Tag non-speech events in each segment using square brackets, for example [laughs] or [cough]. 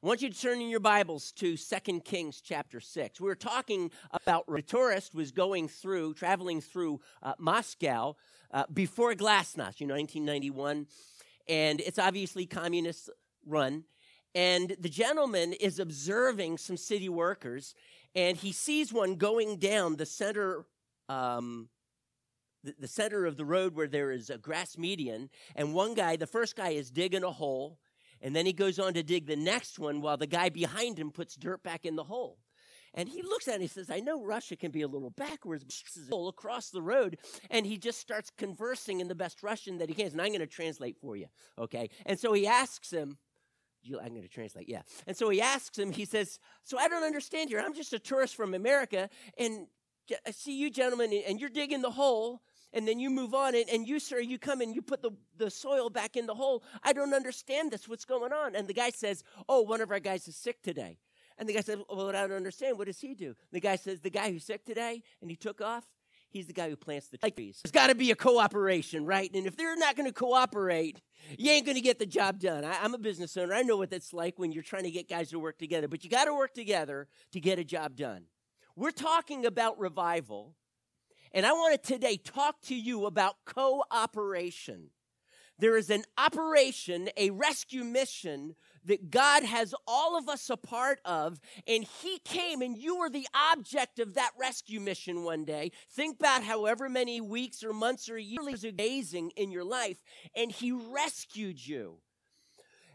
I want you to turn in your Bibles to 2 Kings chapter 6. We were talking about a tourist was going through, traveling through uh, Moscow uh, before Glasnost, you know, 1991. And it's obviously communist run. And the gentleman is observing some city workers, and he sees one going down the center um, the, the center of the road where there is a grass median, and one guy, the first guy, is digging a hole, and then he goes on to dig the next one while the guy behind him puts dirt back in the hole. And he looks at it and he says, I know Russia can be a little backwards across the road. And he just starts conversing in the best Russian that he can. And I'm going to translate for you. Okay. And so he asks him, I'm going to translate, yeah. And so he asks him, he says, So I don't understand here. I'm just a tourist from America. And I see you gentlemen, and you're digging the hole and then you move on and, and you sir you come and you put the, the soil back in the hole. I don't understand this. What's going on? And the guy says oh one of our guys is sick today. And the guy said well i don't understand. What does he do? The guy says the guy who's sick today and he took off he's the guy who plants the trees. There's got to be a cooperation right? And if they're not going to cooperate you ain't going to get the job done. I, i'm a business owner. I know what that's like when you're trying to get guys to work together but you got to work together to get a job done. We're talking about revival and I want to today talk to you about cooperation. There is an operation, a rescue mission that God has all of us a part of, and He came and you were the object of that rescue mission one day. Think about however many weeks or months or years was amazing in your life, and He rescued you.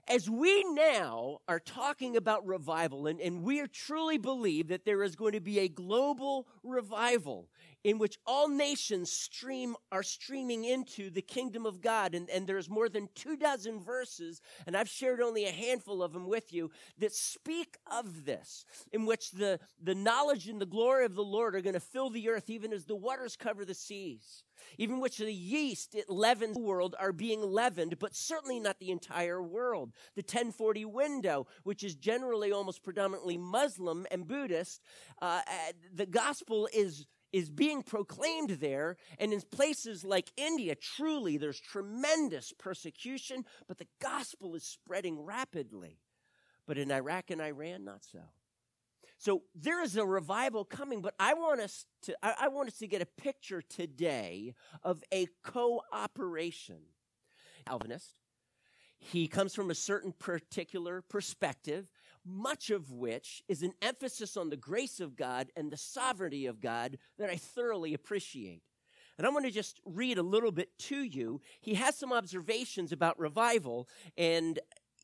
As we now are talking about revival, and, and we truly believe that there is going to be a global revival, in which all nations stream are streaming into the kingdom of God. And, and there's more than two dozen verses, and I've shared only a handful of them with you, that speak of this, in which the, the knowledge and the glory of the Lord are going to fill the earth, even as the waters cover the seas. Even which the yeast it leavens the world are being leavened, but certainly not the entire world. The 1040 window, which is generally almost predominantly Muslim and Buddhist, uh, uh the gospel is is being proclaimed there. And in places like India, truly there's tremendous persecution, but the gospel is spreading rapidly. But in Iraq and Iran, not so. So there is a revival coming, but I want us to I, want us to get a picture today of a cooperation. Calvinist. He comes from a certain particular perspective much of which is an emphasis on the grace of God and the sovereignty of God that I thoroughly appreciate. And I'm going to just read a little bit to you. He has some observations about revival, and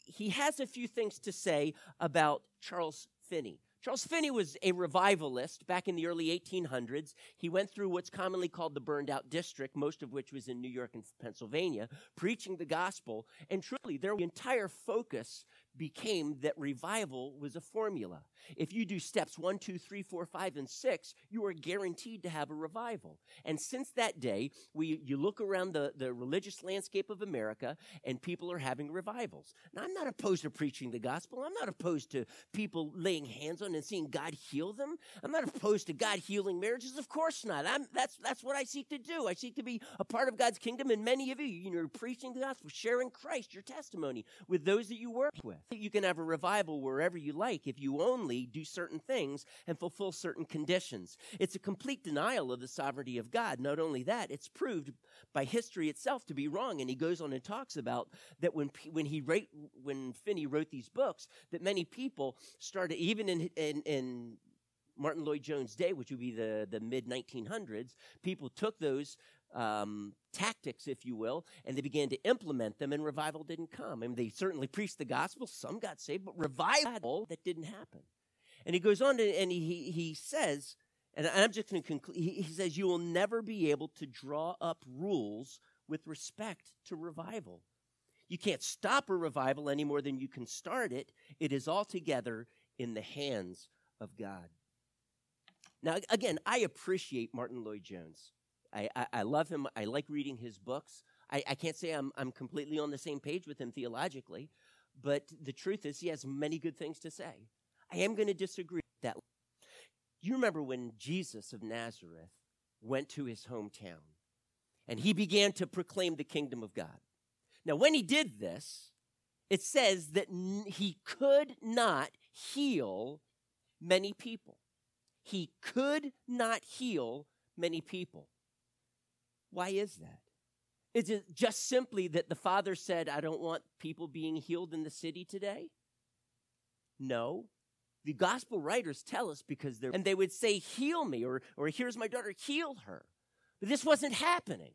he has a few things to say about Charles Finney. Charles Finney was a revivalist back in the early 1800s. He went through what's commonly called the burned out district, most of which was in New York and Pennsylvania, preaching the gospel. And truly, their entire focus became that revival was a formula. If you do steps one, two, three, four, five, and six, you are guaranteed to have a revival. And since that day, we, you look around the, the religious landscape of America and people are having revivals. Now, I'm not opposed to preaching the gospel. I'm not opposed to people laying hands on and seeing God heal them. I'm not opposed to God healing marriages. Of course not. I'm, that's, that's what I seek to do. I seek to be a part of God's kingdom. And many of you, you know, preaching the gospel, sharing Christ, your testimony with those that you work with. You can have a revival wherever you like if you only do certain things and fulfill certain conditions. It's a complete denial of the sovereignty of God. Not only that, it's proved by history itself to be wrong. And he goes on and talks about that when when he wrote when Finney wrote these books, that many people started even in in, in Martyn Lloyd-Jones' day, which would be the, the mid 1900s, people took those um, tactics, if you will, and they began to implement them, and revival didn't come. I mean, they certainly preached the gospel, some got saved, but revival, that didn't happen. And he goes on to, and he, he says, and I'm just going to conclude, he says, you will never be able to draw up rules with respect to revival. You can't stop a revival any more than you can start it. It is altogether in the hands of God. Now, again, I appreciate Martyn Lloyd-Jones. I, I, I, love him. I like reading his books. I, I can't say I'm, I'm completely on the same page with him theologically, but the truth is, he has many good things to say. I am going to disagree with that. You remember when Jesus of Nazareth went to his hometown and he began to proclaim the kingdom of God. Now, when he did this, it says that he could not heal many people. He could not heal many people. Why is that? Is it just simply that the Father said, I don't want people being healed in the city today? No. The gospel writers tell us because they're, and they would say, Heal me, or, or here's my daughter, heal her. But this wasn't happening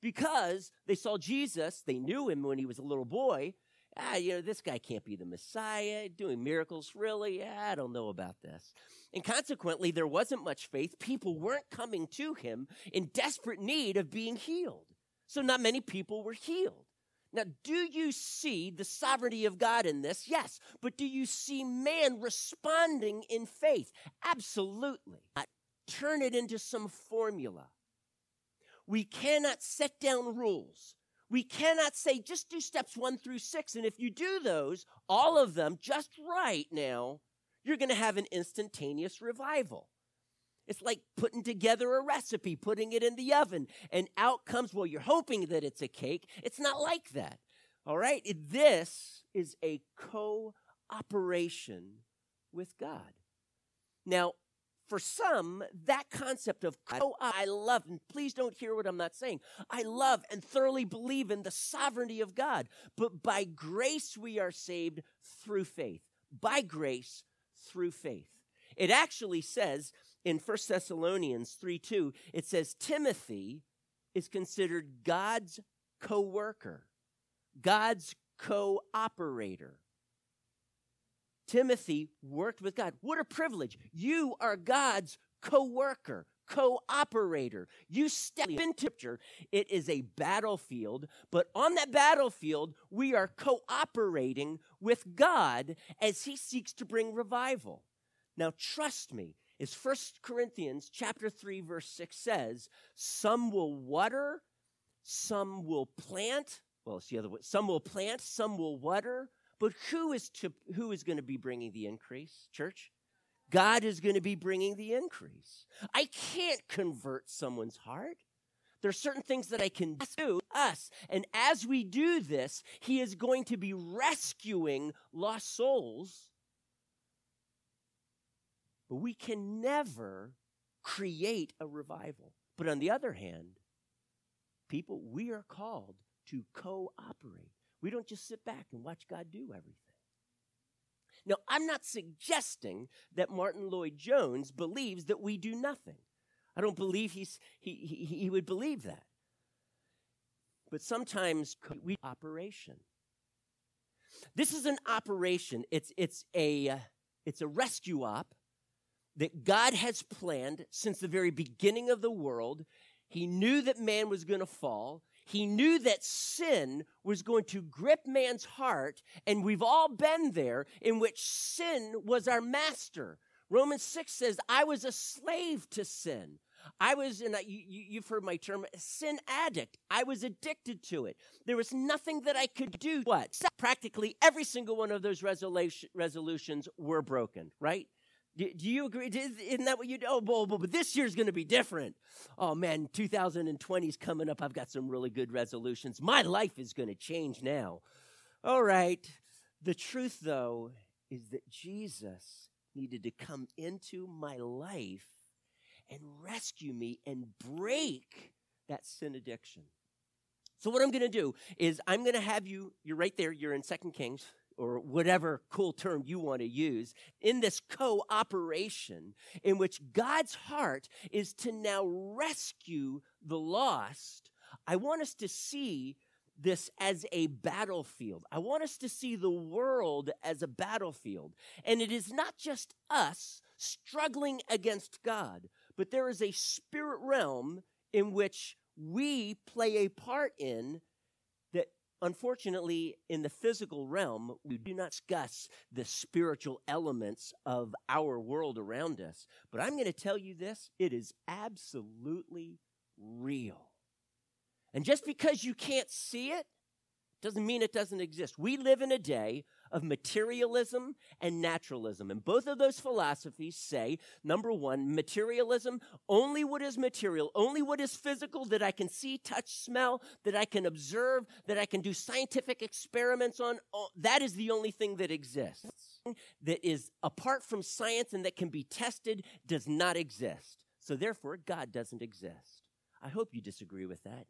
because they saw Jesus, they knew him when he was a little boy. Ah, you know, this guy can't be the Messiah, doing miracles, really? I don't know about this. And consequently, there wasn't much faith. People weren't coming to him in desperate need of being healed. So not many people were healed. Now, do you see the sovereignty of God in this? Yes. But do you see man responding in faith? Absolutely. Not turn it into some formula. We cannot set down rules. We cannot say just do steps one through six. And if you do those, all of them just right now, you're going to have an instantaneous revival. It's like putting together a recipe, putting it in the oven, and out comes, well, you're hoping that it's a cake. It's not like that. All right? This is a cooperation with God. Now, for some, that concept of co I love, and please don't hear what I'm not saying. I love and thoroughly believe in the sovereignty of God. But by grace we are saved through faith. By grace through faith. It actually says in 1 Thessalonians 3 2, it says Timothy is considered God's co worker, God's cooperator. Timothy worked with God. What a privilege. You are God's co worker, cooperator. You step into scripture. It is a battlefield, but on that battlefield, we are cooperating with God as he seeks to bring revival. Now, trust me, is 1 Corinthians chapter 3 verse 6 says, some will water, some will plant. Well, it's the other way. Some will plant, some will water, but who is to who is going to be bringing the increase? Church? God is going to be bringing the increase. I can't convert someone's heart. There are certain things that I can do us. And as we do this, he is going to be rescuing lost souls but we can never create a revival. But on the other hand, people, we are called to cooperate. We don't just sit back and watch God do everything. Now, I'm not suggesting that Martyn Lloyd-Jones believes that we do nothing. I don't believe he's, he, he, he would believe that. But sometimes we operation. This is an operation. It's, it's, a, uh, it's a rescue op that God has planned since the very beginning of the world. He knew that man was going to fall. He knew that sin was going to grip man's heart, and we've all been there in which sin was our master. Romans 6 says, I was a slave to sin. I was, and you, have heard my term, sin addict. I was addicted to it. There was nothing that I could do. What? Practically every single one of those resolution, resolutions were broken, right? Do, you agree? Isn't that what you do? Oh, but, but this year's going to be different. Oh, man, 2020 is coming up. I've got some really good resolutions. My life is going to change now. All right. The truth, though, is that Jesus needed to come into my life and rescue me and break that sin addiction. So, what I'm going to do is I'm going to have you, you're right there, you're in Second Kings or whatever cool term you want to use, in this cooperation in which God's heart is to now rescue the lost, I want us to see this as a battlefield. I want us to see the world as a battlefield. And it is not just us struggling against God, but there is a spirit realm in which we play a part in Unfortunately, in the physical realm, we do not discuss the spiritual elements of our world around us. But I'm going to tell you this it is absolutely real. And just because you can't see it doesn't mean it doesn't exist. We live in a day of materialism and naturalism. And both of those philosophies say number one, materialism, only what is material, only what is physical that I can see, touch, smell, that I can observe, that I can do scientific experiments on. That is the only thing that exists. That is apart from science and that can be tested does not exist. So therefore, God doesn't exist. I hope you disagree with that.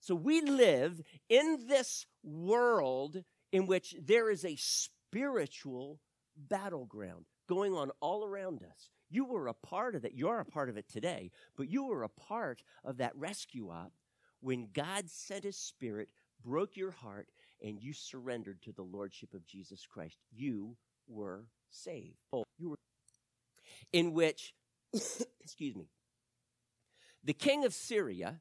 So we live in this world in which there is a spiritual battleground going on all around us. You were a part of that. You're a part of it today, but you were a part of that rescue op when God sent his spirit, broke your heart, and you surrendered to the lordship of Jesus Christ. You were saved. Oh, you were in which [coughs] excuse me. The king of Syria,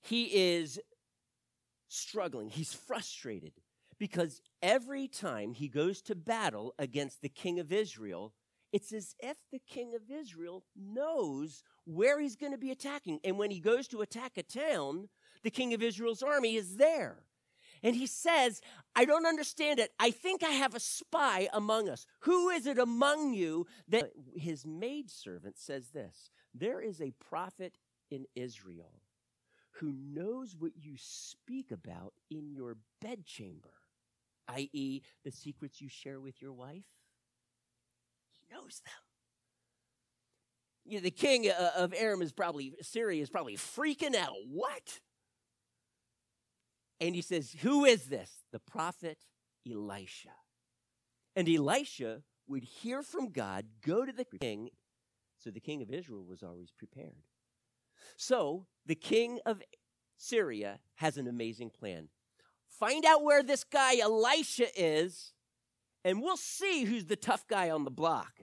he is struggling. He's frustrated because every time he goes to battle against the king of Israel, it's as if the king of Israel knows where he's going to be attacking. And when he goes to attack a town, the king of Israel's army is there. And he says, I don't understand it. I think I have a spy among us. Who is it among you that his maidservant says this? There is a prophet in Israel who knows what you speak about in your bedchamber i.e., the secrets you share with your wife? He knows them. You know, the king uh, of Aram is probably, Syria is probably freaking out. What? And he says, Who is this? The prophet Elisha. And Elisha would hear from God, go to the king. So the king of Israel was always prepared. So the king of Syria has an amazing plan. Find out where this guy Elisha is, and we'll see who's the tough guy on the block.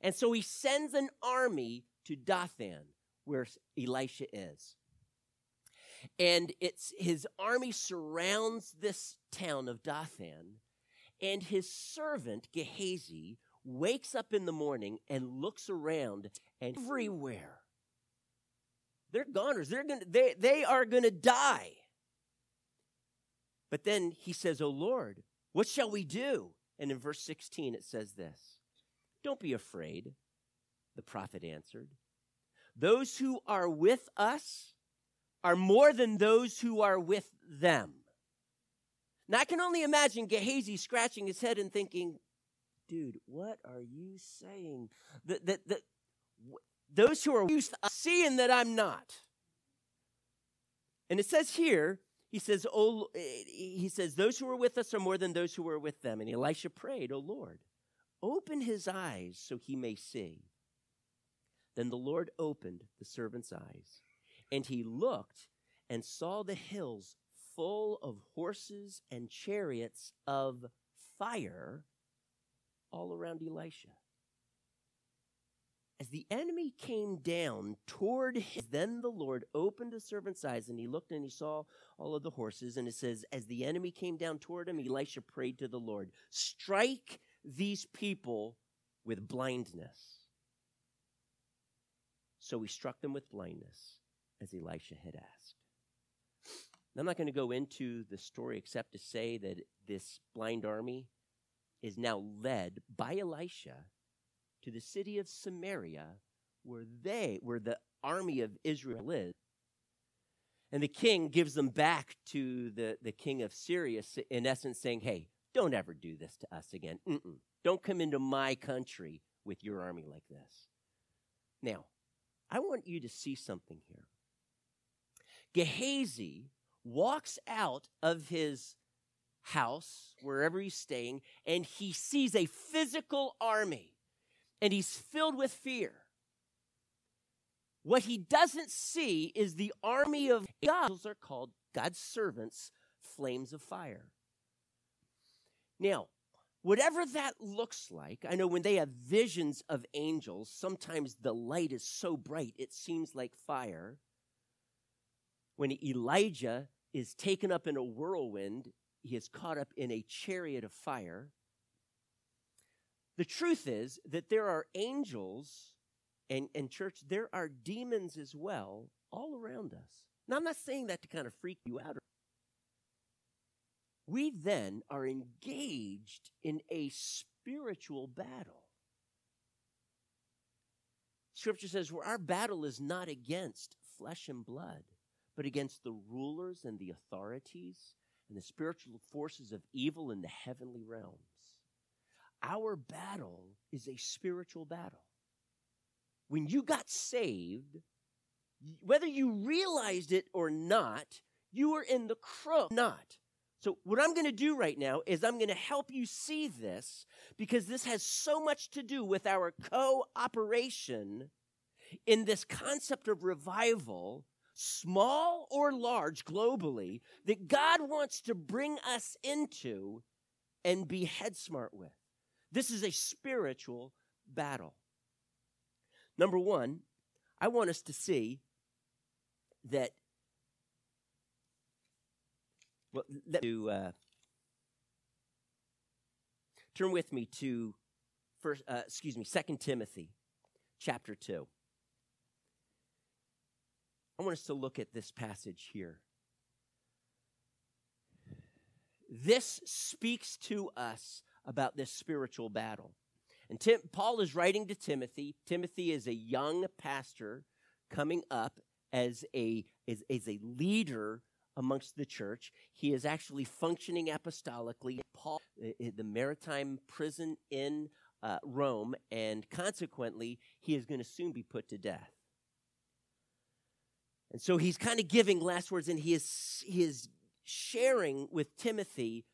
And so he sends an army to Dothan, where Elisha is. And it's his army surrounds this town of Dothan, and his servant Gehazi wakes up in the morning and looks around and everywhere. They're goners. They're gonna, they, they are going to die. But then he says, Oh Lord, what shall we do? And in verse 16, it says this Don't be afraid, the prophet answered. Those who are with us are more than those who are with them. Now, I can only imagine Gehazi scratching his head and thinking, dude, what are you saying? That, that, that, those who are used to seeing that I'm not. And it says here he says, oh, eh, he says, those who are with us are more than those who are with them. And Elisha prayed, O Lord, open his eyes so he may see. Then the Lord opened the servant's eyes, and he looked and saw the hills full of horses and chariots of fire all around Elisha. As the enemy came down toward him, then the Lord opened the servant's eyes and he looked and he saw all of the horses. And it says, as the enemy came down toward him, Elisha prayed to the Lord, strike these people with blindness. So he struck them with blindness as Elisha had asked. I'm not going to go into the story except to say that this blind army is now led by Elisha to the city of Samaria where they, where the army of Israel is. And the king gives them back to the, the king of Syria, in essence saying, hey, don't ever do this to us again. Mm-mm. Don't come into my country with your army like this. Now, I want you to see something here. Gehazi walks out of his house, wherever he's staying, and he sees a physical army and he's filled with fear. What he doesn't see is the army of angels are called God's servants, flames of fire. Now, whatever that looks like, I know when they have visions of angels, sometimes the light is so bright it seems like fire. When Elijah is taken up in a whirlwind, he is caught up in a chariot of fire. The truth is that there are angels and, and church, there are demons as well all around us. Now, I'm not saying that to kind of freak you out. we then are engaged in a spiritual battle. Scripture says, where our battle is not against flesh and blood, but against the rulers and the authorities and the spiritual forces of evil in the heavenly realms. Our battle is a spiritual battle. When you got saved, whether you realized it or not, you were in the crook. Not. So, what I'm going to do right now is I'm going to help you see this because this has so much to do with our cooperation in this concept of revival, small or large globally, that God wants to bring us into and be head smart with. This is a spiritual battle. Number one, I want us to see that well, let me uh, turn with me to first. Uh, excuse me, Second Timothy, chapter two. I want us to look at this passage here. This speaks to us about this spiritual battle. And Tim, Paul is writing to Timothy. Timothy is a young pastor coming up as a, as, as a leader amongst the church. He is actually functioning apostolically. Paul, the Mamertine prison in uh, Rome, and consequently, he is going to soon be put to death. And so he's kind of giving last words, and he is he is sharing with Timothy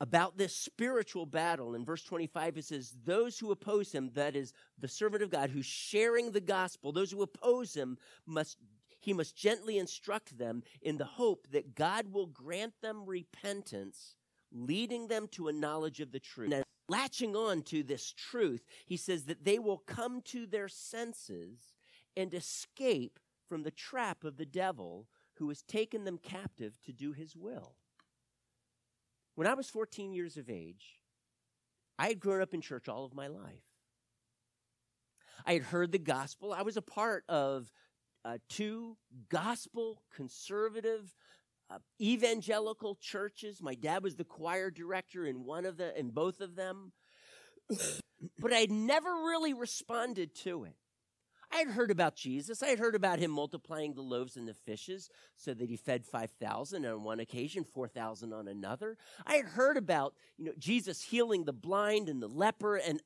about this spiritual battle. In verse 25, it says, Those who oppose him, that is the servant of God who's sharing the gospel, those who oppose him must he must gently instruct them in the hope that God will grant them repentance, leading them to a knowledge of the truth. Now, latching on to this truth, he says that they will come to their senses and escape from the trap of the devil who has taken them captive to do his will. When I was 14 years of age, I had grown up in church all of my life. I had heard the gospel. I was a part of uh, two gospel conservative uh, evangelical churches. My dad was the choir director in one of the in both of them. [clears throat] but I had never really responded to it. I had heard about Jesus. I had heard about him multiplying the loaves and the fishes so that he fed 5,000 on one occasion, 4,000 on another. I had heard about, you know, Jesus healing the blind and the leper and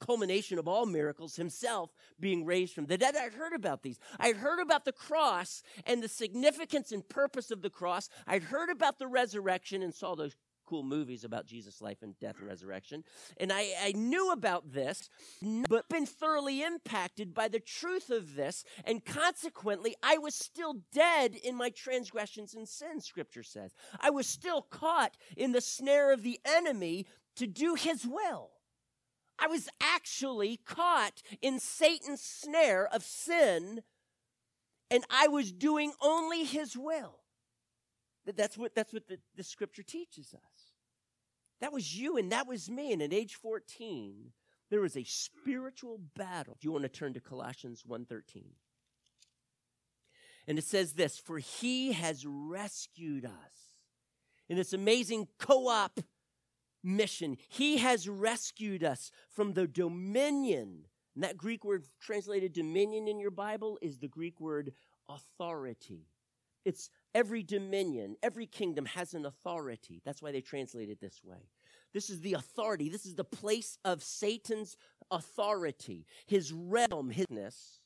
culmination of all miracles, himself being raised from the dead. I'd heard about these. I'd heard about the cross and the significance and purpose of the cross. I'd heard about the resurrection and saw those cool movies about Jesus' life and death and resurrection. And I, I knew about this, but been thoroughly impacted by the truth of this. And consequently, I was still dead in my transgressions and sins, scripture says. I was still caught in the snare of the enemy to do his will. I was actually caught in Satan's snare of sin, and I was doing only his will. That's what, that's what the, the scripture teaches us. That was you and that was me. And at age 14, there was a spiritual battle. If you want to turn to Colossians 1.13. And it says this, for he has rescued us in this amazing co-op mission. He has rescued us from the dominion. And that Greek word translated dominion in your Bible is the Greek word authority. It's every dominion, every kingdom has an authority. That's why they translate it this way. This is the authority. This is the place of Satan's authority, his realm, hisness,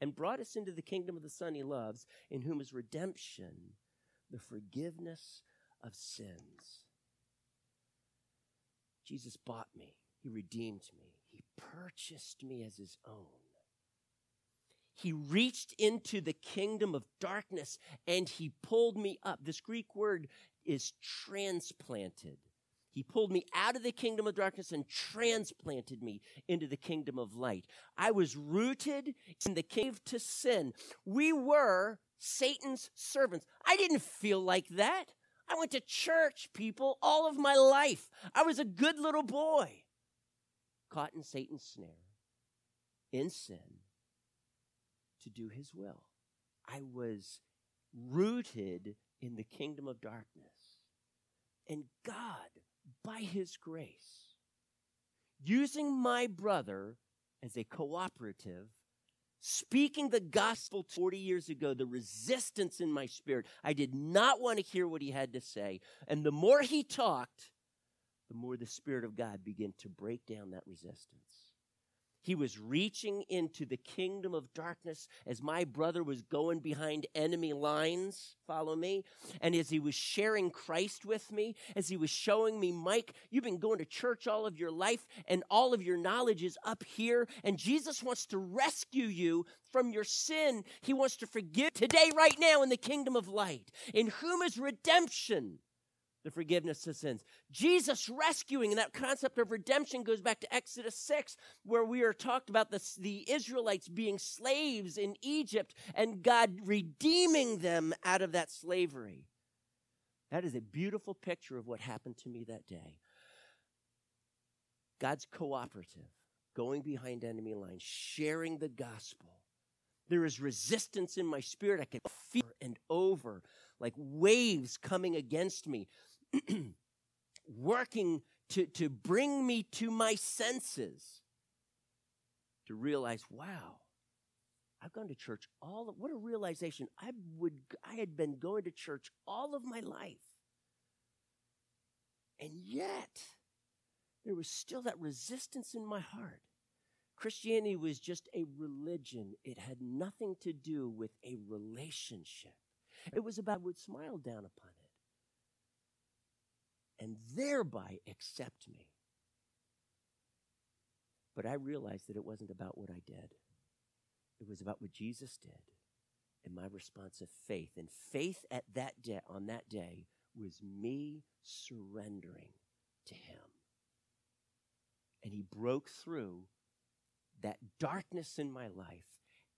and brought us into the kingdom of the Son he loves, in whom is redemption, the forgiveness of sins. Jesus bought me, He redeemed me, He purchased me as His own. He reached into the kingdom of darkness and He pulled me up. This Greek word is transplanted. He pulled me out of the kingdom of darkness and transplanted me into the kingdom of light. I was rooted in the cave to sin. We were Satan's servants. I didn't feel like that. I went to church, people, all of my life. I was a good little boy, caught in Satan's snare, in sin, to do his will. I was rooted in the kingdom of darkness. And God, by His grace, using my brother as a cooperative, speaking the gospel 40 years ago, the resistance in my spirit. I did not want to hear what he had to say. And the more he talked, the more the Spirit of God began to break down that resistance. He was reaching into the kingdom of darkness as my brother was going behind enemy lines. Follow me. And as he was sharing Christ with me, as he was showing me, Mike, you've been going to church all of your life and all of your knowledge is up here. And Jesus wants to rescue you from your sin. He wants to forgive today, right now, in the kingdom of light, in whom is redemption the forgiveness of sins. Jesus rescuing, and that concept of redemption goes back to Exodus 6, where we are talked about the, the Israelites being slaves in Egypt and God redeeming them out of that slavery. That is a beautiful picture of what happened to me that day. God's cooperative, going behind enemy lines, sharing the gospel. There is resistance in my spirit. I can feel and over like waves coming against me. [clears throat] working to, to bring me to my senses to realize, wow, I've gone to church all of, what a realization. I would I had been going to church all of my life. And yet there was still that resistance in my heart. Christianity was just a religion. It had nothing to do with a relationship. It was about would smile down upon and thereby accept me. But I realized that it wasn't about what I did, it was about what Jesus did and my response of faith. And faith at that day, on that day, was me surrendering to Him. And He broke through that darkness in my life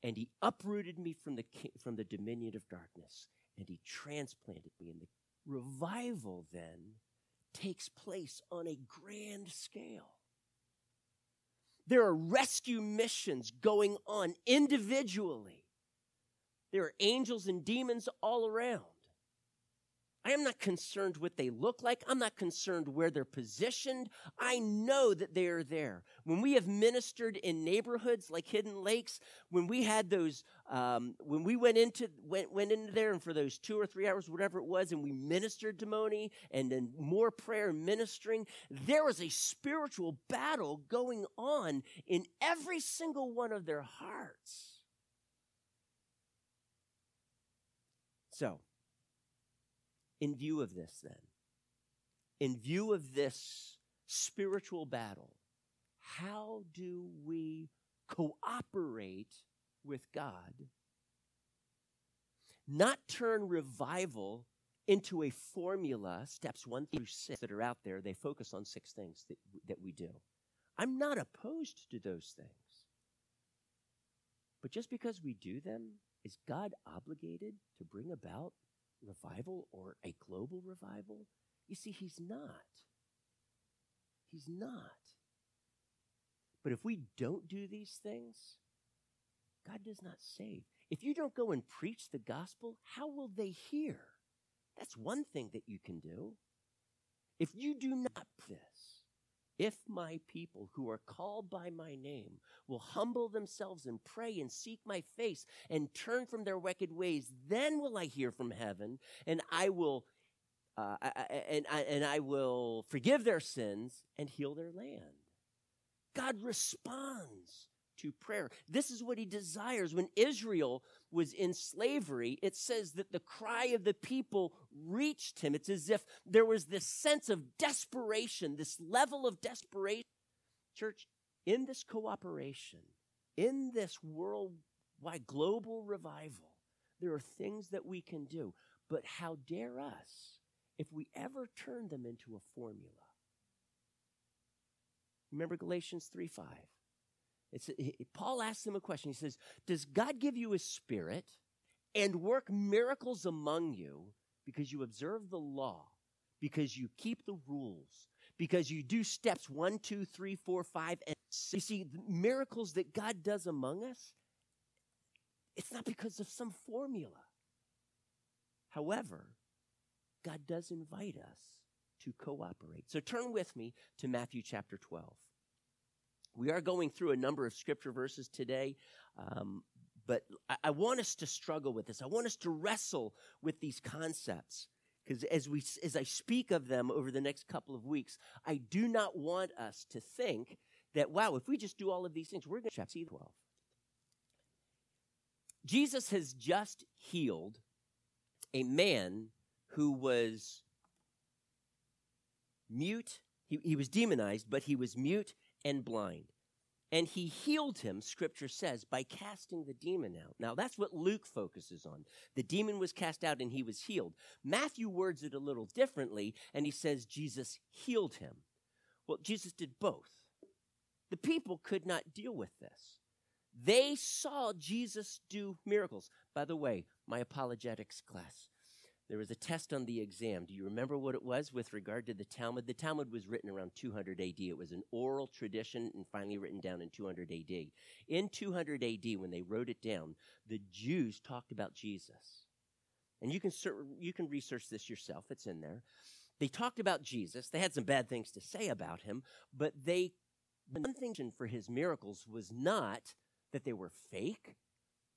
and He uprooted me from the, from the dominion of darkness and He transplanted me in the revival then takes place on a grand scale. There are rescue missions going on individually. There are angels and demons all around. I am not concerned what they look like. I'm not concerned where they're positioned. I know that they are there. When we have ministered in neighborhoods like Hidden Lakes, when we had those, um, when we went into went went into there and for those two or three hours, whatever it was, and we ministered to Moni and then more prayer ministering, there was a spiritual battle going on in every single one of their hearts. So in view of this, then, in view of this spiritual battle, how do we cooperate with God? Not turn revival into a formula, steps one through six that are out there. They focus on six things that, that we do. I'm not opposed to those things. But just because we do them, is God obligated to bring about revival or a global revival? You see, he's not. He's not. But if we don't do these things, God does not save. If you don't go and preach the gospel, how will they hear? That's one thing that you can do. If you do not this, if my people who are called by my name will humble themselves and pray and seek my face and turn from their wicked ways, then will I hear from heaven and I will uh, and, I, and I will forgive their sins and heal their land. God responds to prayer. This is what he desires. When Israel was in slavery, it says that the cry of the people reached him. It's as if there was this sense of desperation, this level of desperation. Church, in this cooperation, in this worldwide global revival, there are things that we can do. But how dare us if we ever turn them into a formula? Remember Galatians 3 5. It's, it, Paul asks him a question. He says, Does God give you a spirit and work miracles among you because you observe the law, because you keep the rules, because you do steps one, two, three, four, five, and six? You see, the miracles that God does among us, it's not because of some formula. However, God does invite us to cooperate. So turn with me to Matthew chapter 12. We are going through a number of scripture verses today, um, but I, I want us to struggle with this. I want us to wrestle with these concepts because as we as I speak of them over the next couple of weeks, I do not want us to think that wow, if we just do all of these things, we're going to see 12. Jesus has just healed a man who was mute. He, he was demonized, but he was mute and blind. And he healed him, scripture says, by casting the demon out. Now, that's what Luke focuses on. The demon was cast out and he was healed. Matthew words it a little differently, and he says Jesus healed him. Well, Jesus did both. The people could not deal with this. They saw Jesus do miracles. By the way, my apologetics class, there was a test on the exam. Do you remember what it was with regard to the Talmud? The Talmud was written around 200 AD. It was an oral tradition and finally written down in 200 AD. In 200 AD, when they wrote it down, the Jews talked about Jesus. And you can, you can research this yourself, it's in there. They talked about Jesus. They had some bad things to say about him, but they, the one thing for his miracles was not that they were fake,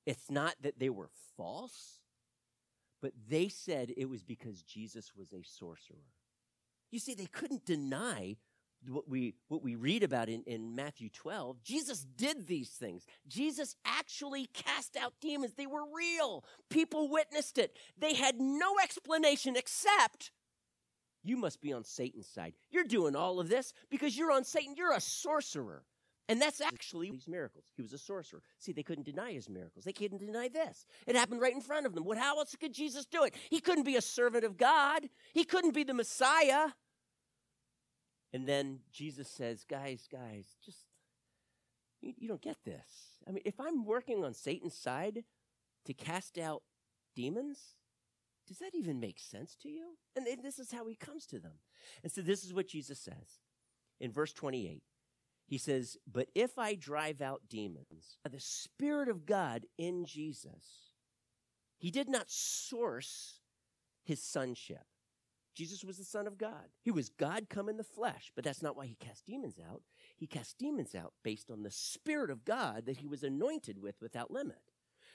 it's not that they were false but they said it was because Jesus was a sorcerer. You see, they couldn't deny what we, what we read about in, in Matthew 12. Jesus did these things. Jesus actually cast out demons. They were real. People witnessed it. They had no explanation except you must be on Satan's side. You're doing all of this because you're on Satan. You're a sorcerer. And that's actually these miracles. He was a sorcerer. See, they couldn't deny his miracles. They couldn't deny this. It happened right in front of them. What, how else could Jesus do it? He couldn't be a servant of God, he couldn't be the Messiah. And then Jesus says, Guys, guys, just, you, you don't get this. I mean, if I'm working on Satan's side to cast out demons, does that even make sense to you? And this is how he comes to them. And so this is what Jesus says in verse 28. He says, But if I drive out demons, by the Spirit of God in Jesus, he did not source his sonship. Jesus was the Son of God. He was God come in the flesh, but that's not why he cast demons out. He cast demons out based on the Spirit of God that he was anointed with without limit.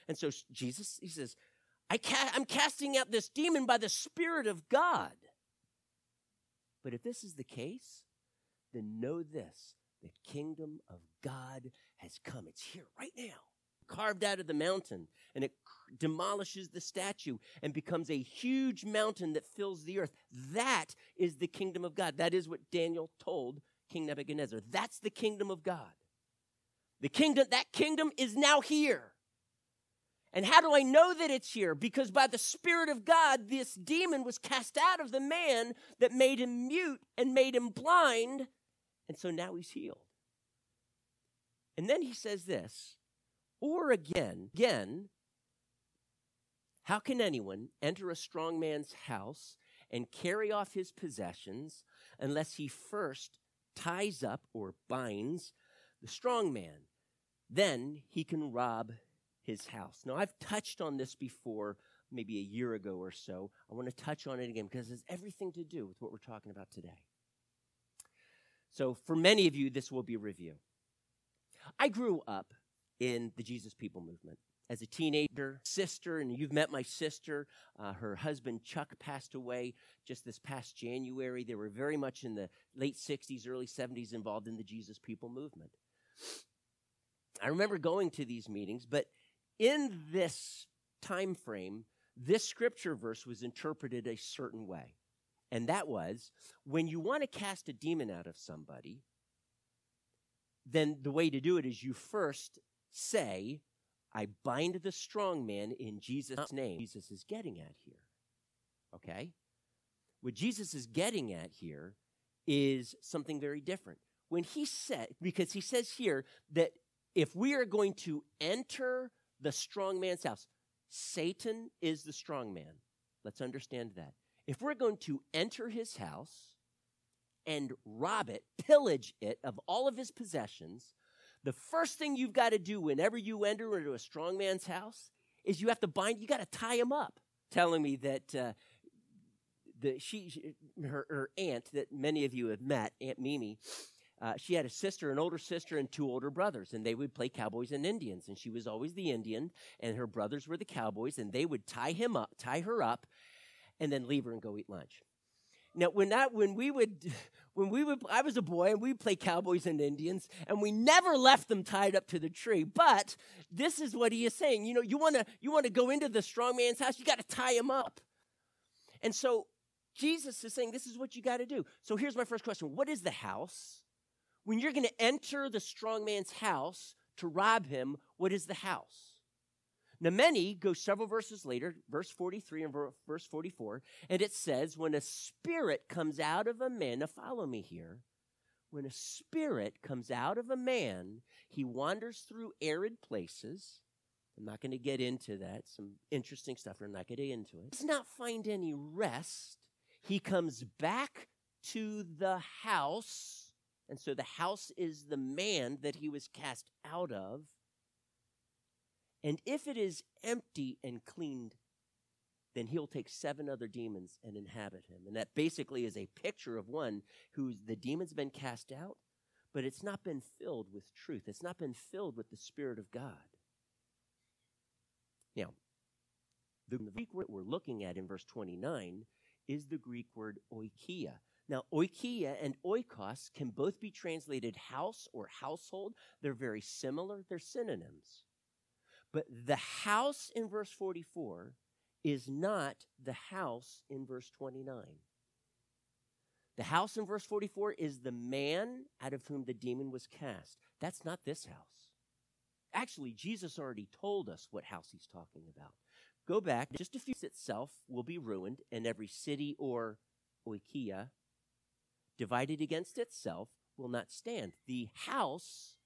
And so Jesus, he says, I ca- I'm casting out this demon by the Spirit of God. But if this is the case, then know this the kingdom of God has come. It's here right now, carved out of the mountain, and it demolishes the statue and becomes a huge mountain that fills the earth. That is the kingdom of God. That is what Daniel told King Nebuchadnezzar. That's the kingdom of God. The kingdom, that kingdom is now here. And how do I know that it's here? Because by the Spirit of God, this demon was cast out of the man that made him mute and made him blind and so now he's healed. And then he says this, or again, again, how can anyone enter a strong man's house and carry off his possessions unless he first ties up or binds the strong man? Then he can rob his house. Now, I've touched on this before, maybe a year ago or so. I want to touch on it again because it has everything to do with what we're talking about today. So, for many of you, this will be a review. I grew up in the Jesus People movement. As a teenager, sister, and you've met my sister. Uh, her husband Chuck passed away just this past January. They were very much in the late 60s, early 70s involved in the Jesus People movement. I remember going to these meetings, but in this time frame, this scripture verse was interpreted a certain way. And that was when you want to cast a demon out of somebody, then the way to do it is you first say, I bind the strong man in Jesus' uh-huh. name. Jesus is getting at here. Okay? What Jesus is getting at here is something very different. When he said, because he says here that if we are going to enter the strong man's house, Satan is the strong man. Let's understand that if we're going to enter his house and rob it, pillage it of all of his possessions, the first thing you've got to do whenever you enter into a strong man's house is you have to bind, you got to tie him up. Telling me that uh, the she, her, her aunt that many of you have met, Aunt Mimi. Uh, she had a sister, an older sister, and two older brothers, and they would play cowboys and Indians. And she was always the Indian, and her brothers were the cowboys, and they would tie him up, tie her up, and then leave her and go eat lunch. Now, when that, when we would, [laughs] when we would, I was a boy and we'd play cowboys and Indians, and we never left them tied up to the tree. But this is what he is saying. You know, you want to, you want to go into the strong man's house, you got to tie him up. And so Jesus is saying, this is what you got to do. So here's my first question What is the house? When you're to enter the strong man's house to rob him, what is the house? Now, many go several verses later, verse 43 and verse 44, and it says, When a spirit comes out of a man, now follow me here. When a spirit comes out of a man, he wanders through arid places. I'm not going to get into that. Some interesting stuff. We're not going getting into it. Does not find any rest. He comes back to the house. And so the house is the man that he was cast out of. And if it is empty and cleaned, then he'll take seven other demons and inhabit him. And that basically is a picture of one whose the demons been cast out, but it's not been filled with truth. It's not been filled with the Spirit of God. Now, the Greek word we're looking at in verse 29 is the Greek word oikia. Now, oikia and oikos can both be translated house or household. They're very similar, they're synonyms. But the house in verse 44 is not the house in verse 29. The house in verse 44 is the man out of whom the demon was cast. That's not this house. Actually, Jesus already told us what house he's talking about. Go back, just a few itself will be ruined, and every city or oikia divided against itself will not stand. The house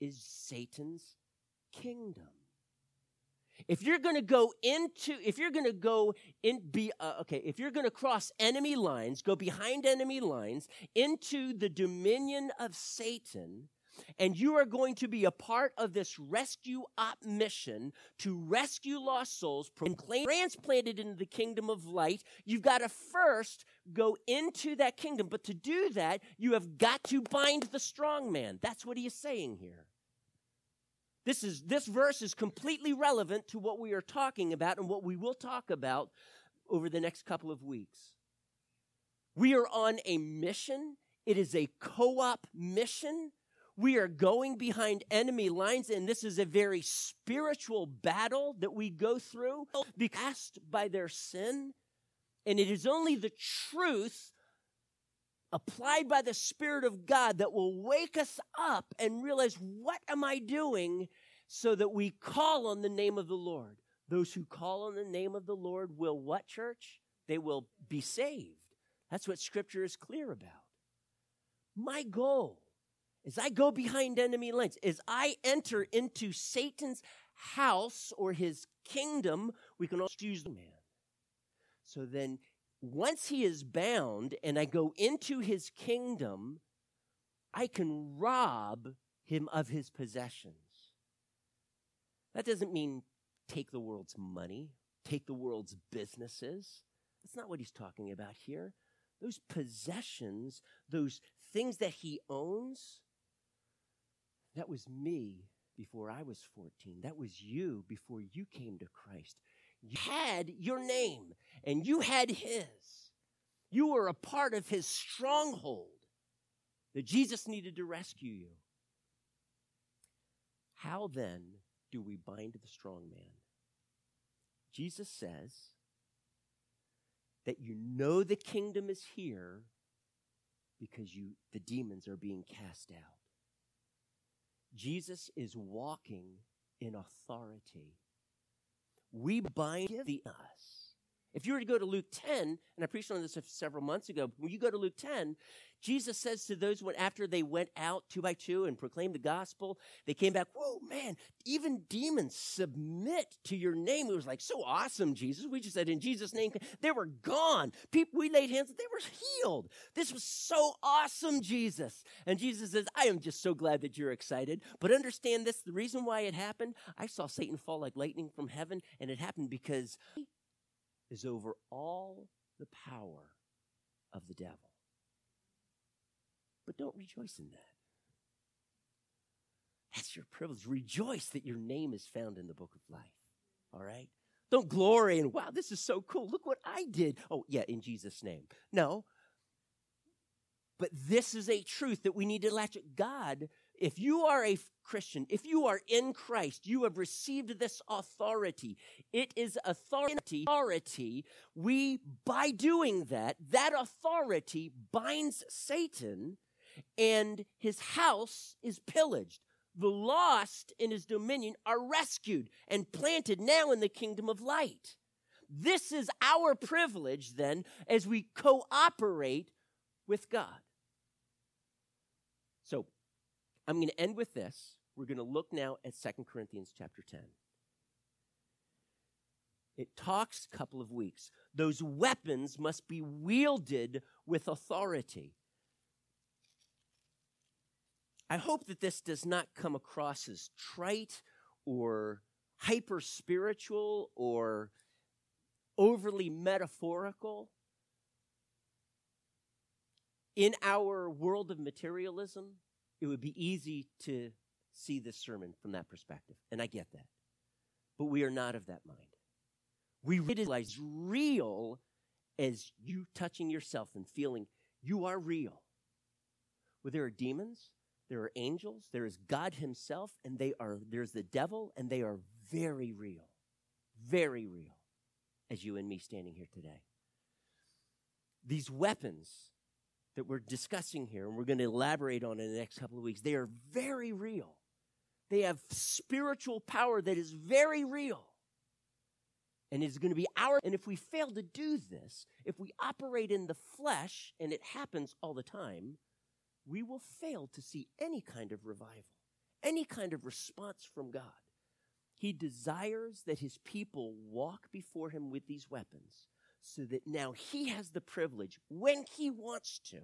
is Satan's kingdom. If you're going to go into, if you're going to go in, be, uh, okay, if you're going to cross enemy lines, go behind enemy lines into the dominion of Satan, and you are going to be a part of this rescue op mission to rescue lost souls and transplanted into the kingdom of light, you've got to first go into that kingdom. But to do that, you have got to bind the strong man. That's what he is saying here. This, is, this verse is completely relevant to what we are talking about and what we will talk about over the next couple of weeks. We are on a mission, it is a co op mission. We are going behind enemy lines, and this is a very spiritual battle that we go through, cast by their sin. And it is only the truth applied by the Spirit of God that will wake us up and realize, what am I doing? So that we call on the name of the Lord. Those who call on the name of the Lord will what, church? They will be saved. That's what Scripture is clear about. My goal as I go behind enemy lines, as I enter into Satan's house or his kingdom, we can also use the man. So then once he is bound and I go into his kingdom, I can rob him of his possessions. That doesn't mean take the world's money, take the world's businesses. That's not what he's talking about here. Those possessions, those things that he owns, that was me before I was 14. That was you before you came to Christ. You had your name and you had his. You were a part of his stronghold that Jesus needed to rescue you. How then do we bind the strong man? Jesus says that you know the kingdom is here because you the demons are being cast out. Jesus is walking in authority we bind the us. If you were to go to Luke 10, and I preached on this several months ago, when you go to Luke 10, Jesus says to those when after they went out two by two and proclaimed the gospel, they came back, whoa, man, even demons submit to your name. It was like so awesome, Jesus. We just said in Jesus' name, they were gone. People we laid hands, they were healed. This was so awesome, Jesus. And Jesus says, I am just so glad that you're excited. But understand this, the reason why it happened, I saw Satan fall like lightning from heaven, and it happened because is over all the power of the devil. But don't rejoice in that. That's your privilege. Rejoice that your name is found in the book of life. All right? Don't glory and, wow, this is so cool. Look what I did. Oh, yeah, in Jesus' name. No. But this is a truth that we need to latch. At. God if you are a Christian, if you are in Christ, you have received this authority. It is authority. Authority. We, by doing that, that authority binds Satan and his house is pillaged. The lost in his dominion are rescued and planted now in the kingdom of light. This is our privilege then as we cooperate with God. So, I'm going to end with this. We're going to look now at Second Corinthians chapter 10. It talks a couple of weeks. Those weapons must be wielded with authority. I hope that this does not come across as trite or hyper spiritual or overly metaphorical. In our world of materialism, it would be easy to see this sermon from that perspective. And I get that. But we are not of that mind. We realize real as you touching yourself and feeling you are real. Well, there are demons, there are angels, there is God Himself, and they are there's the devil, and they are very real. Very real, as you and me standing here today. These weapons that we're discussing here and we're going to elaborate on in the next couple of weeks, they are very real. They have spiritual power that is very real. And is going to be our, and if we fail to do this, if we operate in the flesh, and it happens all the time, we will fail to see any kind of revival, any kind of response from God. He desires that his people walk before him with these weapons so that now he has the privilege, when he wants to,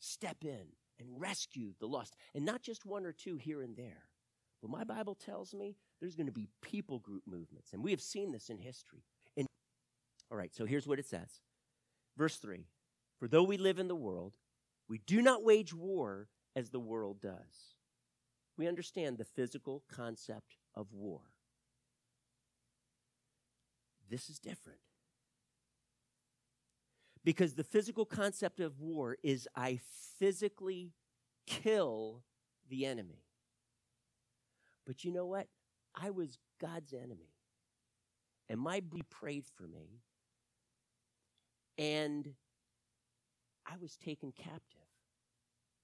step in and rescue the lost. And not just one or two here and there. But my Bible tells me there's going to be people group movements. And we have seen this in history. And, all right, so here's what it says. Verse 3 For though we live in the world, we do not wage war as the world does. We understand the physical concept of war. This is different. Because the physical concept of war is I physically kill the enemy. But you know what? I was God's enemy. And my be prayed for me. And I was taken captive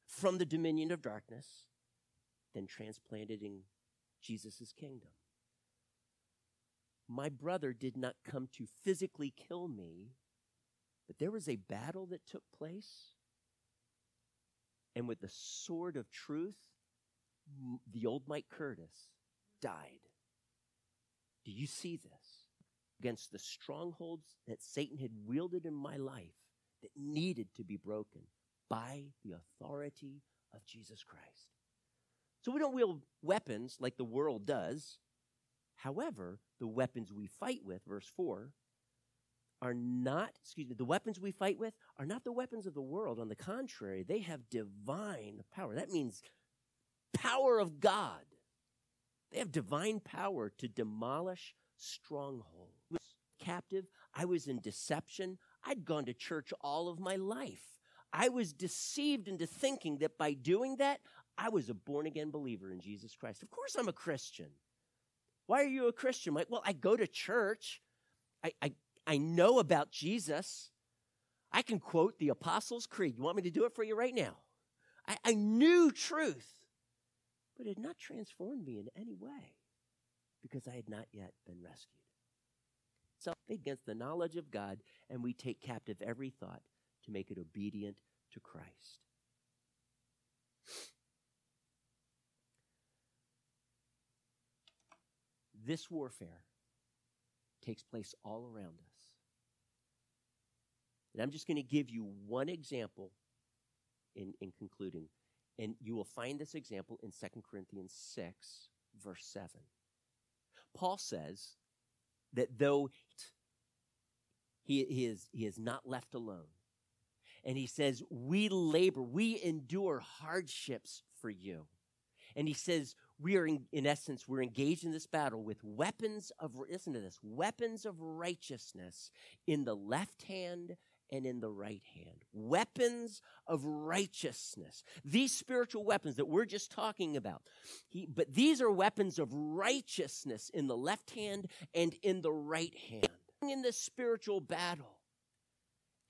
from the dominion of darkness, then transplanted in Jesus' kingdom. My brother did not come to physically kill me, but there was a battle that took place. And with the sword of truth, the old Mike Curtis died. Do you see this? Against the strongholds that Satan had wielded in my life that needed to be broken by the authority of Jesus Christ. So we don't wield weapons like the world does. However, the weapons we fight with, verse 4, are not, excuse me, the weapons we fight with are not the weapons of the world. On the contrary, they have divine power. That means power of God. They have divine power to demolish strongholds. I was captive. I was in deception. I'd gone to church all of my life. I was deceived into thinking that by doing that, I was a born again believer in Jesus Christ. Of course, I'm a Christian. Why are you a Christian, Mike? Well, I go to church. I, I, I know about Jesus. I can quote the Apostles' Creed. You want me to do it for you right now? I, I knew truth, but it had not transformed me in any way because I had not yet been rescued. So, against the knowledge of God, and we take captive every thought to make it obedient to Christ. This warfare takes place all around us. And I'm just going to give you one example in, in concluding. And you will find this example in 2 Corinthians 6, verse 7. Paul says that though he, he, is, he is not left alone. And he says, We labor, we endure hardships for you. And he says, we are, in, in, essence, we're engaged in this battle with weapons of, listen to this, weapons of righteousness in the left hand and in the right hand. Weapons of righteousness. These spiritual weapons that we're just talking about. He, but these are weapons of righteousness in the left hand and in the right hand. In this spiritual battle.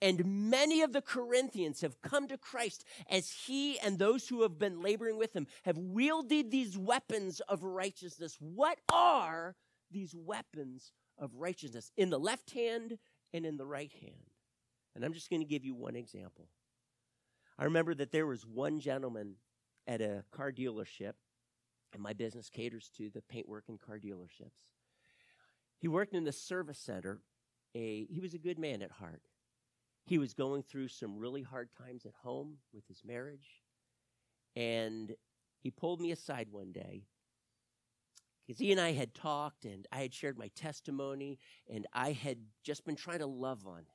And many of the Corinthians have come to Christ as he and those who have been laboring with him have wielded these weapons of righteousness. What are these weapons of righteousness in the left hand and in the right hand? And I'm just going to give you one example. I remember that there was one gentleman at a car dealership, and my business caters to the paintwork and car dealerships. He worked in the service center. A, he was a good man at heart. He was going through some really hard times at home with his marriage. And he pulled me aside one day because he and I had talked and I had shared my testimony and I had just been trying to love on him,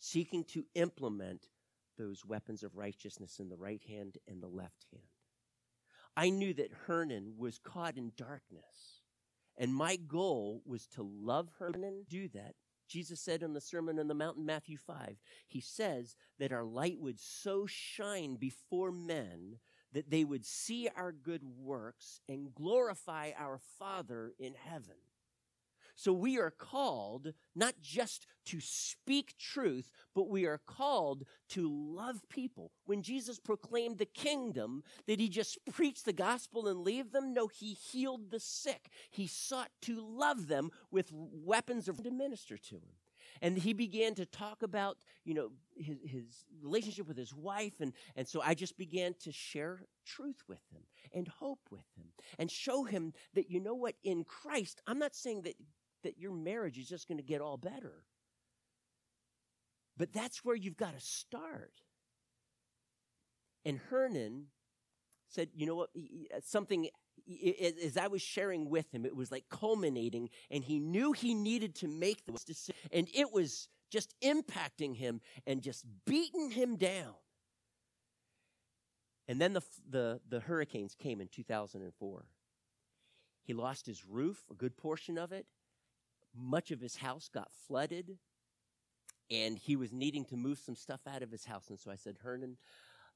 seeking to implement those weapons of righteousness in the right hand and the left hand. I knew that Hernan was caught in darkness, and my goal was to love Hernan, do that, Jesus said in the Sermon on the Mount in Matthew 5, he says that our light would so shine before men that they would see our good works and glorify our Father in heaven. So we are called not just to speak truth, but we are called to love people. When Jesus proclaimed the kingdom, did he just preach the gospel and leave them? No, he healed the sick. He sought to love them with weapons of to minister to him and he began to talk about you know his, his, relationship with his wife and, and so i just began to share truth with him and hope with him and show him that you know what in christ i'm not saying that that your marriage is just going to get all better. But that's where you've got to start. And Hernan said, you know what, uh, something, as I was sharing with him, it was like culminating, and he knew he needed to make this decision. And it was just impacting him and just beating him down. And then the, the, the hurricanes came in 2004. He lost his roof, a good portion of it much of his house got flooded and he was needing to move some stuff out of his house. And so I said, Hernan,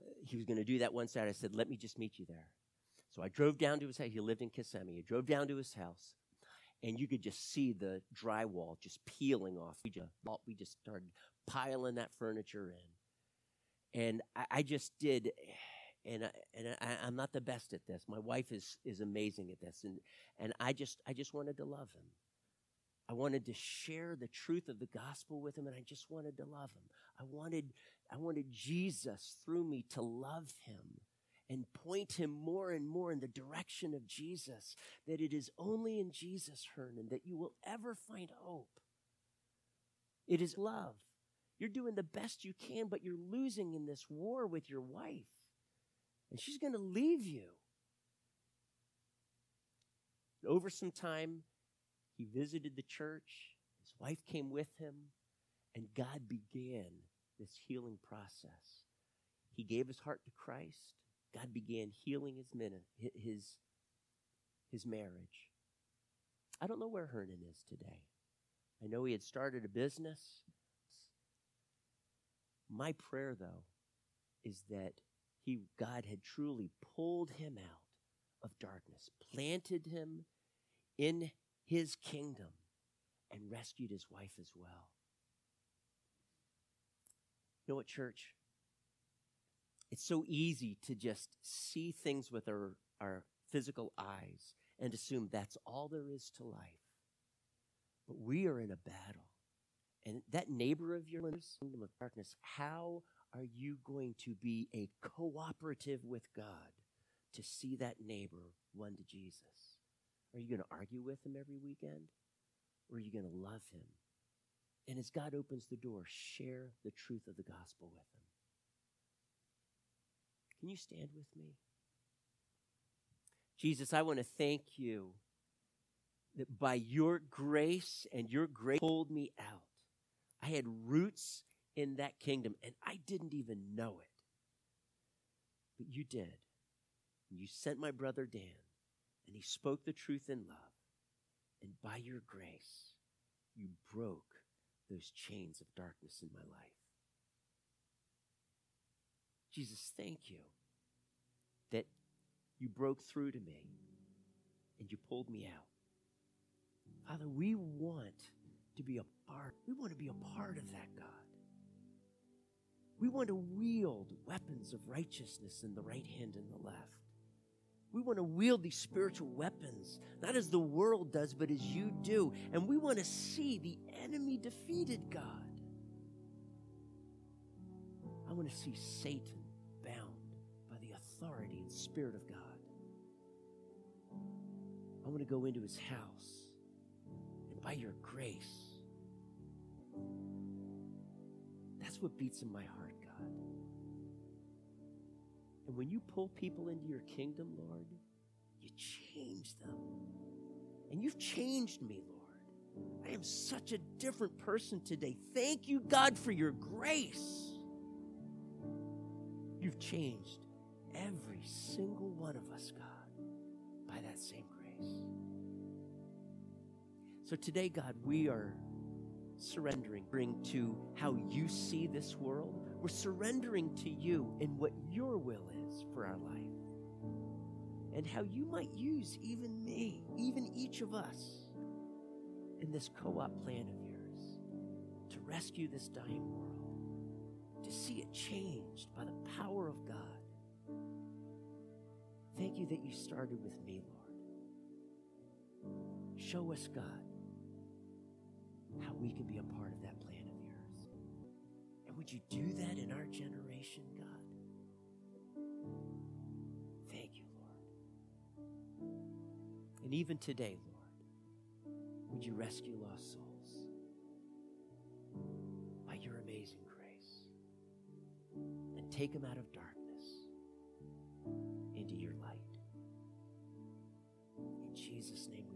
uh, he was going to do that one side. I said, let me just meet you there. So I drove down to his house. He lived in Kissimmee. I drove down to his house and you could just see the drywall just peeling off. We just, we just started piling that furniture in. And I, I just did, and I, and I, am not the best at this. My wife is is amazing at this, and and I just I just wanted to love him. I wanted to share the truth of the gospel with him and I just wanted to love him. I wanted, I wanted Jesus through me to love him and point him more and more in the direction of Jesus, that it is only in Jesus, Hernan, that you will ever find hope. It is love. You're doing the best you can, but you're losing in this war with your wife. And she's going to leave you. Over some time, visited the church, his wife came with him, and God began this healing process. He gave his heart to Christ. God began healing his his his marriage. I don't know where Hernan is today. I know he had started a business. My prayer though is that he God had truly pulled him out of darkness, planted him in his kingdom and rescued his wife as well. You know what, church? It's so easy to just see things with our, our physical eyes and assume that's all there is to life. But we are in a battle. And that neighbor of yours, kingdom of darkness, how are you going to be a cooperative with God to see that neighbor won to Jesus? Are you going to argue with him every weekend? Or are you going to love him? And as God opens the door, share the truth of the gospel with him. Can you stand with me? Jesus, I want to thank you that by your grace and your grace pulled me out I had roots in that kingdom, and I didn't even know it. But you did. You sent my brother Dan, and he spoke the truth in love. And by your grace, you broke those chains of darkness in my life. Jesus, thank you that you broke through to me and you pulled me out. Father, we want to be a part. We want to be a part of that, God. We want to wield weapons of righteousness in the right hand and the left. We want to wield these spiritual weapons, not as the world does, but as you do. And we want to see the enemy defeated, God. I want to see Satan bound by the authority and spirit of God. I want to go into his house and by your grace. That's what beats in my heart, God. And when you pull people into your kingdom, Lord, you change them. And you've changed me, Lord. I am such a different person today. Thank you, God, for your grace. You've changed every single one of us, God, by that same grace. So today, God, we are surrendering bring to how you see this world. We're surrendering to you in what your will is for our life. And how you might use even me, even each of us, in this co op plan of yours to rescue this dying world, to see it changed by the power of God. Thank you that you started with me, Lord. Show us, God, how we can be a part of that plan. And would you do that in our generation, God? Thank you, Lord. And even today, Lord, would you rescue lost souls by your amazing grace and take them out of darkness into your light? In Jesus' name